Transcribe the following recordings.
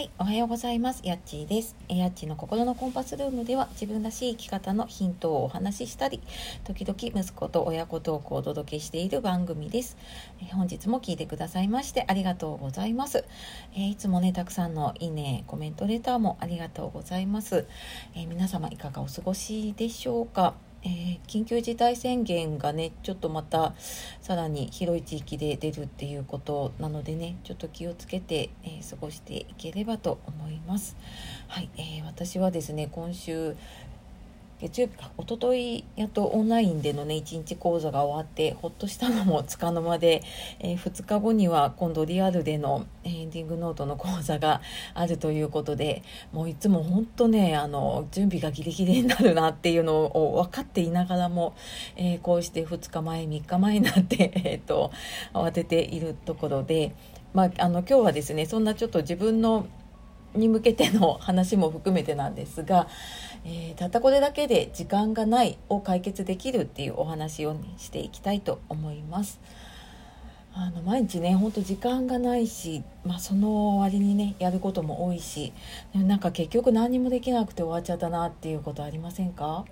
はい、おはようございます。やっちーです。やっちーの心のコンパスルームでは自分らしい生き方のヒントをお話ししたり、時々息子と親子トークをお届けしている番組です。え本日も聞いてくださいましてありがとうございます、えいつもね、たくさんのいいね、コメントレターもありがとうございます。え皆様いかがお過ごしでしょうか？えー、緊急事態宣言がねちょっとまたさらに広い地域で出るっていうことなのでねちょっと気をつけて、えー、過ごしていければと思います。はい、えー、私はですね今週月曜日か一昨日やっとオンラインでのね1日講座が終わってほっとしたのもつかの間で、えー、2日後には今度リアルでのエンディングノートの講座があるということでもういつも本当ねあの準備がギリギリになるなっていうのを分かっていながらも、えー、こうして2日前3日前になって、えーと、と慌てているところで、まあ、あの今日はですねそんなちょっと自分のに向けての話も含めてなんですが、えー、たったこれだけで時間がないを解決できるっていうお話を、ね、していきたいと思います。あの毎日ねほんと時間がないし、まあ、その割にねやることも多いしなんか結局何もできなくて終わっちゃったなっていうことありませんか？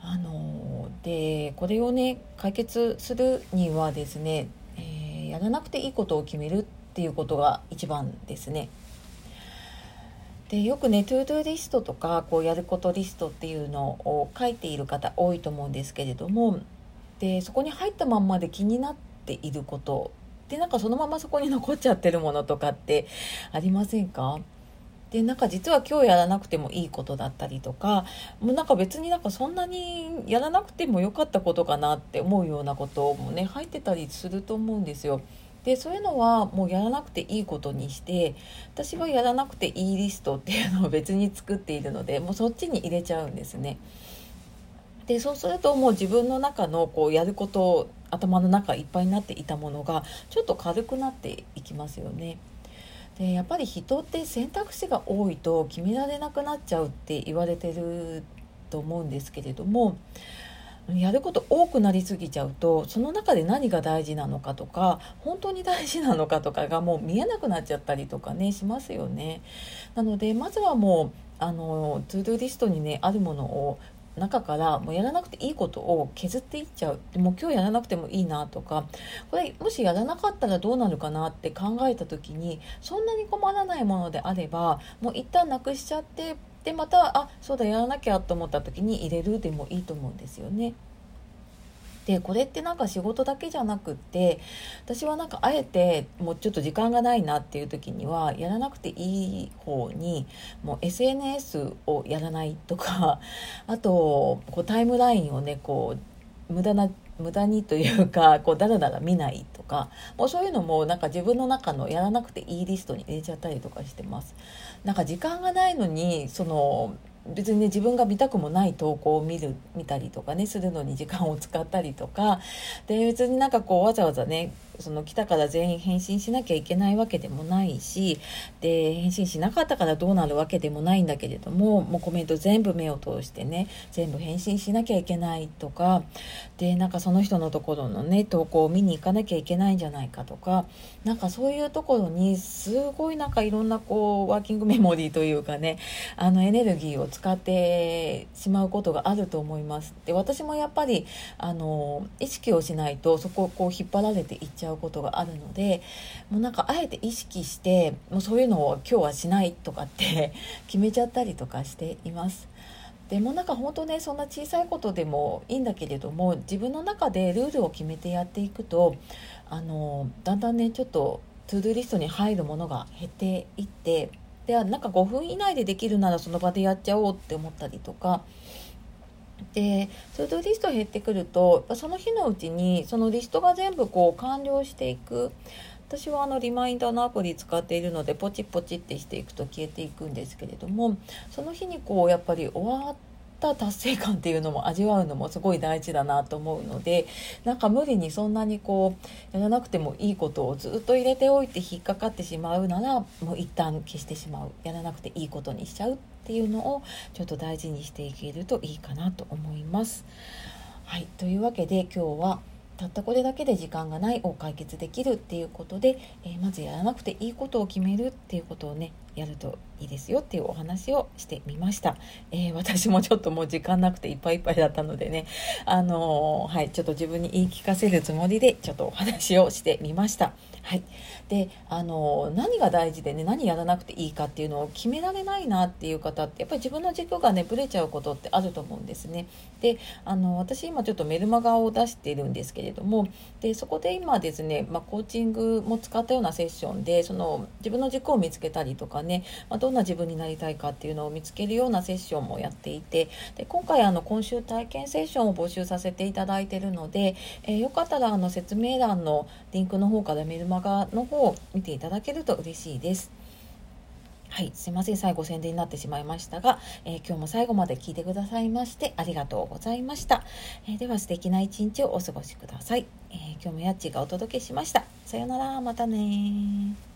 あのでこれをね解決するにはですね、えー、やらなくていいことを決めるっていうことが一番ですね。でよくねトゥードゥリストとかこうやることリストっていうのを書いている方多いと思うんですけれどもでそこに入ったまんまで気になっていることでなんかそのままそこに残っちゃってるものとかってありませんか？でなんか実は今日やらなくてもいいことだったりとかもうなんか別になんかそんなにやらなくてもよかったことかなって思うようなこともね入ってたりすると思うんですよ。でそういうのはもうやらなくていいことにして私はやらなくていいリストっていうのを別に作っているのでもうそっちに入れちゃうんですね。でそうするともう自分の中のこうやること頭の中いっぱいになっていたものがちょっと軽くなっていきますよね。でやっぱり人って選択肢が多いと決められなくなっちゃうって言われてると思うんですけれどもやること多くなりすぎちゃうとその中で何が大事なのかとか本当に大事なのかとかがもう見えなくなっちゃったりとかねしますよね。なのでまずはもうあのトゥードゥリストにねあるものを中からもうやらなくていいことを削っていっちゃうもう今日やらなくてもいいなとかこれもしやらなかったらどうなるかなって考えた時にそんなに困らないものであればもう一旦なくしちゃってでまたあそうだやらなきゃと思った時に入れるでもいいと思うんですよね。でこれってなんか仕事だけじゃなくって私はなんかあえてもうちょっと時間がないなっていう時にはやらなくていい方にもう SNS をやらないとかあとこうタイムラインをねこう無駄な無駄にというかこうだらだら見ないとかもうそういうのもなんか自分の中のやらなくていいリストに入れちゃったりとかしてます。なんか時間がないのにその別にね自分が見たくもない投稿を見る見たりとかねするのに時間を使ったりとか。で別になんかこうわざわざねその来たから全員返信しなきゃいけないわけでもないしで返信しなかったからどうなるわけでもないんだけれどももうコメント全部目を通してね全部返信しなきゃいけないとか。でなんかその人のところのね投稿を見に行かなきゃいけないんじゃないかとか。なんかそういうところにすごいなんかいろんなこうワーキングメモリーというかねあのエネルギーを使ってしまうことがあると思います。で私もやっぱりあの意識をしないとそこをこう引っ張られていっちゃうことがあるのでもうなんかあえて意識してもうそういうのを今日はしないとかって 決めちゃったりとかしています。でもなんか本当ねそんな小さいことでもいいんだけれども自分の中でルールを決めてやっていくとあのだんだんねちょっと to-do リストに入るものが減っていってでなんか5分以内でできるならその場でやっちゃおうって思ったりとか。で to-do リスト減ってくるとその日のうちにそのリストが全部こう完了していく。私はあのリマインダーのアプリ使っているのでポチポチってしていくと消えていくんですけれどもその日にこうやっぱり終わってった達成感っていうのも味わうのもすごい大事だなと思うのでなんか無理にそんなにこうやらなくてもいいことをずっと入れておいて引っかかってしまうならもう一旦消してしまうやらなくていいことにしちゃうっていうのをちょっと大事にしていけるといいかなと思います。はいというわけで今日はたったこれだけで時間がないを解決できるっていうことで、えー、まずやらなくていいことを決めるっていうことをねやるといいですよっていうお話をしてみました、えー、私もちょっともう時間なくていっぱいいっぱいだったのでね。あのー、はいちょっと自分に言い聞かせるつもりでちょっとお話をしてみました。はい、であの何が大事でね何やらなくていいかっていうのを決められないなっていう方ってやっぱり自分の軸がねぶれちゃうことってあると思うんですね。であの私今ちょっとメルマガを出しているんですけれどもでそこで今ですね、まあ、コーチングも使ったようなセッションでその自分の軸を見つけたりとかね、ねまあ、どんな自分になりたいかっていうのを見つけるようなセッションもやっていてで今回あの今週体験セッションを募集させていただいているので、えー、よかったらあの説明欄のリンクの方からメルマガマガの方を見ていただけると嬉しいです。はい、すいません。最後宣伝になってしまいましたが、えー、今日も最後まで聞いてくださいましてありがとうございました、えー、では素敵な一日をお過ごしください、えー、今日もやっちがお届けしました。さようなら。またね